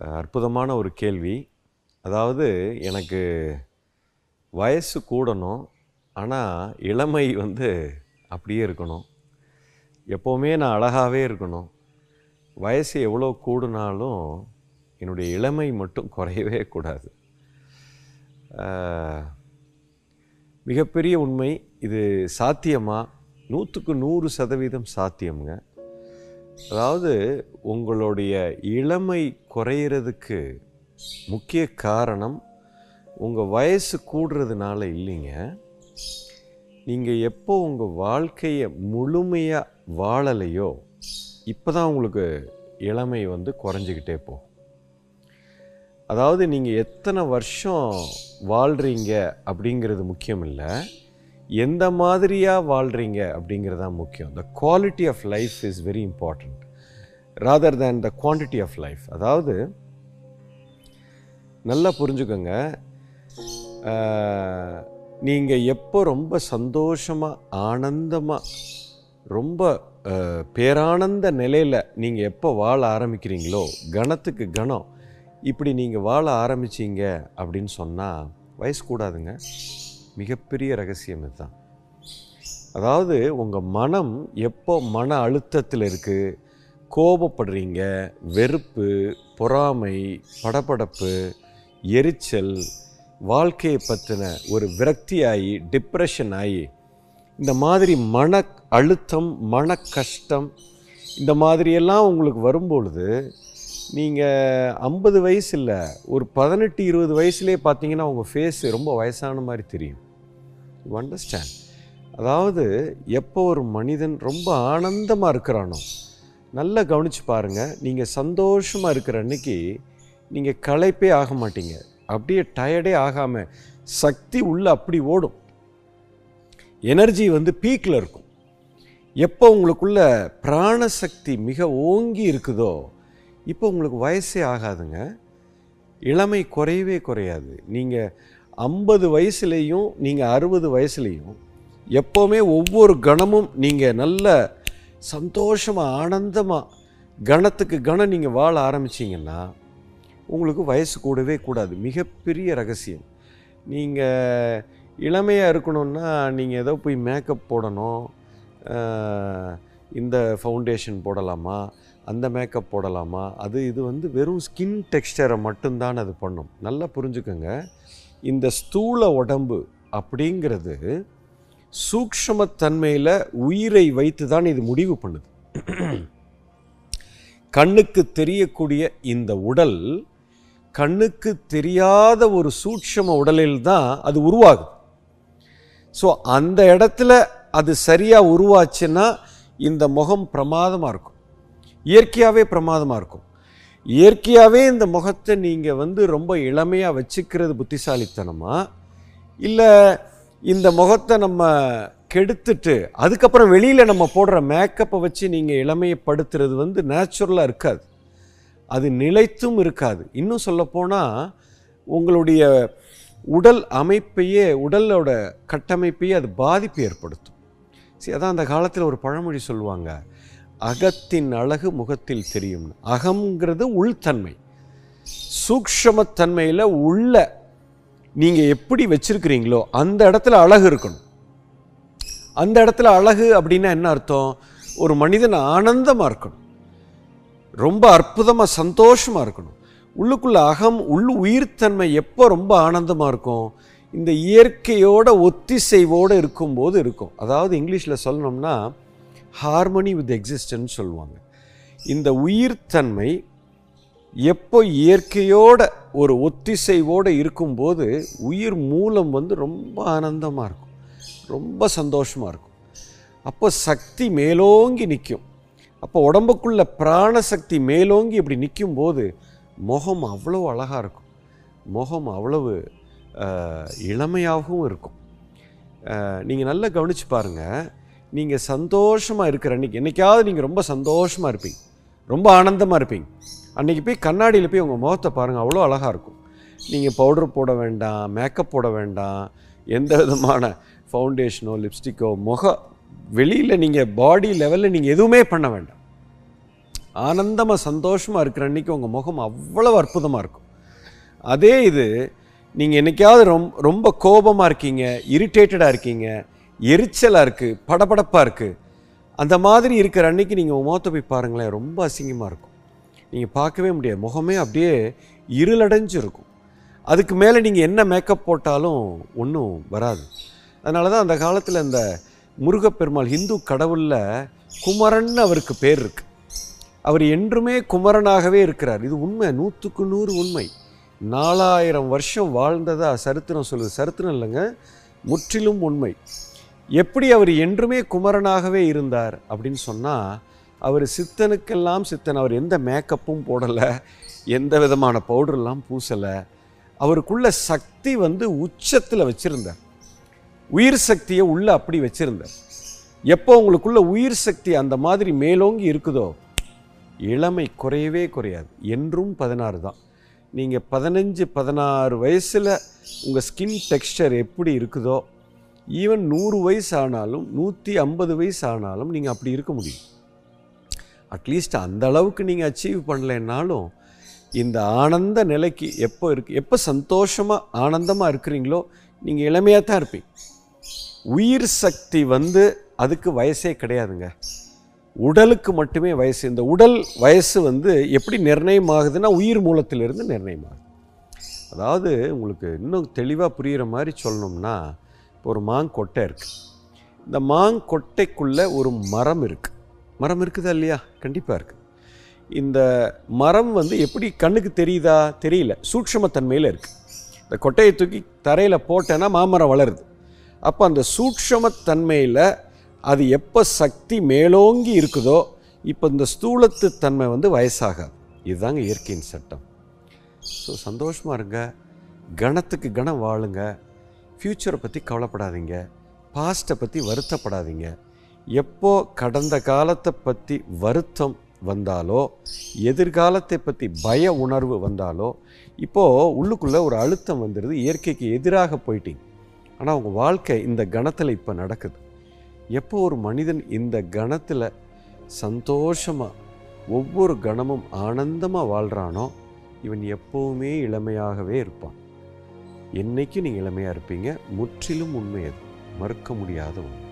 அற்புதமான ஒரு கேள்வி. அதாவது எனக்கு வயசு கூடணும் ஆனால் இளமை வந்து அப்படியே இருக்கணும். எப்போவுமே நான் அழகாகவே இருக்கணும். வயசு எவ்வளோ கூடுனாலும் என்னுடைய இளமை மட்டும் குறையவே கூடாது. மிகப்பெரிய உண்மை இது சாத்தியமாக நூற்றுக்கு நூறு சதவீதம் சாத்தியம்ங்க. அதாவது உங்களுடைய இளமை குறையிறதுக்கு முக்கிய காரணம் உங்கள் வயசு கூடுறதுனால இல்லைங்க. நீங்கள் எப்போ உங்கள் வாழ்க்கையை முழுமையாக வாழலையோ இப்போ தான் உங்களுக்கு இளமை வந்து குறைஞ்சிக்கிட்டே போகும். அதாவது நீங்கள் எத்தனை வருஷம் வாழ்கிறீங்க அப்படிங்கிறது முக்கியம் இல்லை எந்த மாதிரியாக வாழ்கிறீங்க அப்படிங்கிறது தான் முக்கியம். The quality of life is very important rather than the quantity of life அதாவது நல்லா புரிஞ்சுக்கோங்க. நீங்கள் எப்போ ரொம்ப சந்தோஷமாக ஆனந்தமாக ரொம்ப பேரானந்த நிலையில் நீங்கள் எப்போ வாழ ஆரம்பிக்கிறீங்களோ கணத்துக்கு கணம் இப்படி நீங்கள் வாழ ஆரம்பிச்சீங்க அப்படின்னு சொன்னால் வயசு கூடாதுங்க. மிகப்பெரிய ரகசியம் இதுதான். அதாவது உங்கள் மனம் எப்போ மன அழுத்தத்தில் இருக்குது கோபப்படுறீங்க வெறுப்பு பொறாமை படபடப்பு எரிச்சல் வாழ்க்கையை பற்றின ஒரு விரக்தி ஆகி டிப்ரெஷன் ஆகி இந்த மாதிரி மன அழுத்தம் மன கஷ்டம் இந்த மாதிரியெல்லாம் உங்களுக்கு வரும்பொழுது நீங்கள் ஐம்பது வயசு இல்லை ஒரு பதினெட்டு இருபது வயசுலேயே பார்த்தீங்கன்னா உங்கள் ஃபேஸ் ரொம்ப வயசான மாதிரி தெரியும். யூ அண்டர்ஸ்டாண்ட் அதாவது எப்போ ஒரு மனிதன் ரொம்ப ஆனந்தமாக இருக்கிறானோ நல்லா கவனித்து பாருங்கள் நீங்கள் சந்தோஷமாக இருக்கிற அன்னைக்கு நீங்கள் களைப்பே ஆக மாட்டீங்க. அப்படியே டயர்டே ஆகாமல் சக்தி உள்ளே அப்படி ஓடும். எனர்ஜி வந்து பீக்கில் இருக்கும். எப்போ உங்களுக்குள்ள பிராணசக்தி மிக ஓங்கி இருக்குதோ இப்போ உங்களுக்கு வயசே ஆகாதுங்க. இளமை குறையவே குறையாது. நீங்கள் ஐம்பது வயசுலேயும் நீங்கள் அறுபது வயசுலேயும் எப்போவுமே ஒவ்வொரு கணமும் நீங்கள் நல்ல சந்தோஷமாக ஆனந்தமாக கணத்துக்கு கணம் நீங்கள் வாழ ஆரம்பிச்சிங்கன்னா உங்களுக்கு வயசு கூடவே கூடாது. மிகப்பெரிய ரகசியம். நீங்கள் இளமையாக இருக்கணும்னா நீங்கள் ஏதோ போய் மேக்கப் போடணும் இந்த ஃபவுண்டேஷன் போடலாமா? அந்த மேக்கப் போடலாமா? அது இது வந்து வெறும் ஸ்கின் டெக்ஸ்டரை மட்டும்தான் அது பண்ணும். நல்லா புரிஞ்சுக்கோங்க. இந்த ஸ்தூல உடம்பு அப்படிங்கிறது சூக்ஷ்மத்தன்மையில் உயிரை வைத்து தான் இது முடிவு பண்ணுது. கண்ணுக்கு தெரியக்கூடிய இந்த உடல் கண்ணுக்கு தெரியாத ஒரு சூட்சம உடலில் தான் அது உருவாகுது. ஸோ அந்த இடத்துல அது சரியாக உருவாச்சுன்னா இந்த முகம் பிரமாதமாக இருக்கும். இயற்கையாகவே பிரமாதமாக இருக்கும். இயற்கையாகவே இந்த முகத்தை நீங்கள் வந்து ரொம்ப இளமையாக வச்சுக்கிறது புத்திசாலித்தனமா? இல்லை இந்த முகத்தை நம்ம கெடுத்துட்டு அதுக்கப்புறம் வெளியில் நம்ம போடுற மேக்கப்பை வச்சு நீங்கள் இளமையப்படுத்துறது வந்து நேச்சுரலாக இருக்காது. அது நிலைத்தும் இருக்காது. இன்னும் சொல்லப்போனால் உங்களுடைய உடல் அமைப்பையே உடலோட கட்டமைப்பையே அது பாதிப்பு ஏற்படுத்தும். சரி அதான் அந்த காலத்தில் ஒரு பழமொழி சொல்லுவாங்க. அகத்தின் அழகு முகத்தில் தெரியும்னு அகங்கிறது உள்தன்மை. சூக்ஷமத்தன்மையில் உள்ள நீங்கள் எப்படி வச்சிருக்கிறீங்களோ அந்த இடத்துல அழகு இருக்கணும். அந்த இடத்துல அழகு அப்படின்னா என்ன அர்த்தம்? ஒரு மனிதன் ஆனந்தமாக இருக்கணும். ரொம்ப அற்புதமாக சந்தோஷமாக இருக்கணும். உள்ளுக்குள்ள அகம் உள் உயிர்த்தன்மை எப்போ ரொம்ப ஆனந்தமாக இருக்கும்? இந்த இயற்கையோட ஒத்திசைவோடு இருக்கும்போது இருக்கும். அதாவது இங்கிலீஷில் சொல்லணும்னா ஹார்மனி வித் எக்ஸிஸ்டன்ஸ் சொல்லுவாங்க. இந்த உயிர்த்தன்மை எப்போ இயற்கையோட ஒரு ஒத்திசைவோடு இருக்கும்போது உயிர் மூலம் வந்து ரொம்ப ஆனந்தமாக இருக்கும். ரொம்ப சந்தோஷமாக இருக்கும். அப்போ சக்தி மேலோங்கி நிற்கும் அப்போ உடம்புக்குள்ள பிராணசக்தி மேலோங்கி இப்படி நிற்கும்போது முகம் அவ்வளோ அழகாக இருக்கும். முகம் அவ்வளவு இளமையாகவும் இருக்கும். நீங்கள் நல்லா கவனித்து பாருங்கள் நீங்கள் சந்தோஷமாக இருக்கிற அன்றைக்கி என்னைக்காவது நீங்கள் ரொம்ப சந்தோஷமாக இருப்பீங்க. ரொம்ப ஆனந்தமாக இருப்பீங்க. அன்றைக்கி போய் கண்ணாடியில் போய் உங்கள் முகத்தை பாருங்கள் அவ்வளோ அழகாக இருக்கும். நீங்கள் பவுடர் போட வேண்டாம் மேக்கப் போட வேண்டாம் எந்த விதமான ஃபவுண்டேஷனோ லிப்ஸ்டிக்கோ முக வெளியில் நீங்கள் பாடி லெவலில் நீங்கள் எதுவுமே பண்ண வேண்டாம். ஆனந்தமாக சந்தோஷமாக இருக்கிற அன்றைக்கி உங்கள் முகம் அவ்வளோ அற்புதமாக இருக்கும். அதே இது நீங்கள் என்றைக்காவது ரொம்ப ரொம்ப கோபமாக இருக்கீங்க இரிட்டேட்டடாக இருக்கீங்க எரிச்சலாக இருக்குது படபடப்பாக இருக்குது அந்த மாதிரி இருக்கிற அன்னைக்கு நீங்கள் உங்கள் முகத்தை போய் பாருங்களேன் ரொம்ப அசிங்கமாக இருக்கும். நீங்கள் பார்க்கவே முடியாது. முகமே அப்படியே இருளடைஞ்சு இருக்கும் அதுக்கு மேலே நீங்கள் என்ன மேக்கப் போட்டாலும் ஒன்றும் வராது. அதனால தான் அந்த காலத்தில் இந்த முருகப்பெருமாள் ஹிந்து கடவுளில் குமரன் அவருக்கு பேர் இருக்கு. அவர் என்றுமே குமரனாகவே இருக்கிறார். இது உண்மை. நூற்றுக்கு நூறு உண்மை. நாலாயிரம் வருஷம் வாழ்ந்ததாக சரித்திரம் சொல்லுது. சரித்திரம் இல்லைங்க. முற்றிலும் உண்மை. எப்படி அவர் என்றுமே குமரனாகவே இருந்தார் அப்படின்னு சொன்னால் அவர் சித்தனுக்கெல்லாம் சித்தன் அவர் எந்த மேக்கப்பும் போடலை எந்த விதமான பவுடர்லாம் பூசலை அவருக்குள்ள சக்தி வந்து உச்சத்தில் வச்சுருந்தார். உயிர் சக்தியை உள்ள அப்படி வச்சுருந்தார். எப்போ உங்களுக்குள்ள உயிர் சக்தி அந்த மாதிரி மேலோங்கி இருக்குதோ இளமை குறையவே குறையாது. என்றும் பதினாறு தான். நீங்கள் பதினஞ்சு பதினாறு வயசில் உங்கள் ஸ்கின் டெக்ஸ்டர் எப்படி இருக்குதோ ஈவன் நூறு வயசு ஆனாலும் நூற்றி ஐம்பது வயசு ஆனாலும் நீங்கள் அப்படி இருக்க முடியும். அட்லீஸ்ட் அந்த அளவுக்கு நீங்கள் அச்சீவ் பண்ணலைன்னாலும் இந்த ஆனந்த நிலைக்கு எப்போ இருக்கு எப்போ சந்தோஷமாக ஆனந்தமாக இருக்கிறீங்களோ நீங்கள் இளமையாக தான் இருப்பீங்க. உயிர் சக்தி வந்து அதுக்கு வயசே கிடையாதுங்க. உடலுக்கு மட்டுமே வயசு. இந்த உடல் வயசு வந்து எப்படி நிர்ணயம் ஆகுதுன்னா உயிர் மூலத்திலிருந்து நிர்ணயம் ஆகுது அதாவது உங்களுக்கு இன்னும் தெளிவாக புரிகிற மாதிரி சொல்லணும்னா ஒரு மாங்கொட்டை இருக்குது இந்த மாங்கொட்டைக்குள்ளே ஒரு மரம் இருக்குது மரம் இருக்குதா இல்லையா? கண்டிப்பாக இருக்குது இந்த மரம் வந்து எப்படி கண்ணுக்கு தெரியுதா? தெரியல. சூட்சமத்தன்மையில் இருக்குது இந்த கொட்டையை தூக்கி தரையில் போட்டேன்னா மாமரம் வளருது. அப்போ அந்த சூட்சமத்தன்மையில் அது எப்போ சக்தி மேலோங்கி இருக்குதோ இப்போ இந்த ஸ்தூலத்து தன்மை வந்து வயசாகாது. இதுதாங்க இயற்கையின் சட்டம். ஸோ சந்தோஷமாக இருங்க. கணத்துக்கு கணம் வாழுங்க. ஃப்யூச்சரை பற்றி கவலைப்படாதீங்க. பாஸ்ட்டை பற்றி வருத்தப்படாதீங்க. எப்போ கடந்த காலத்தை பற்றி வருத்தம் வந்தாலோ எதிர்காலத்தை பற்றி பய உணர்வு வந்தாலோ இப்போது உள்ளுக்குள்ளே ஒரு அழுத்தம் வந்துடுது இயற்கைக்கு எதிராக போயிட்டீங்க. ஆனால் உங்கள் வாழ்க்கை இந்த கணத்தில் இப்போ நடக்குது. எப்போ ஒரு மனிதன் இந்த கணத்தில் சந்தோஷமாக ஒவ்வொரு கணமும் ஆனந்தமாக வாழ்கிறானோ இவன் எப்போவுமே இளமையாகவே இருப்பான். என்னைக்கும் நீங்கள் இளமையாக இருப்பீங்க. முற்றிலும் உண்மை அது. மறுக்க முடியாத ஒன்று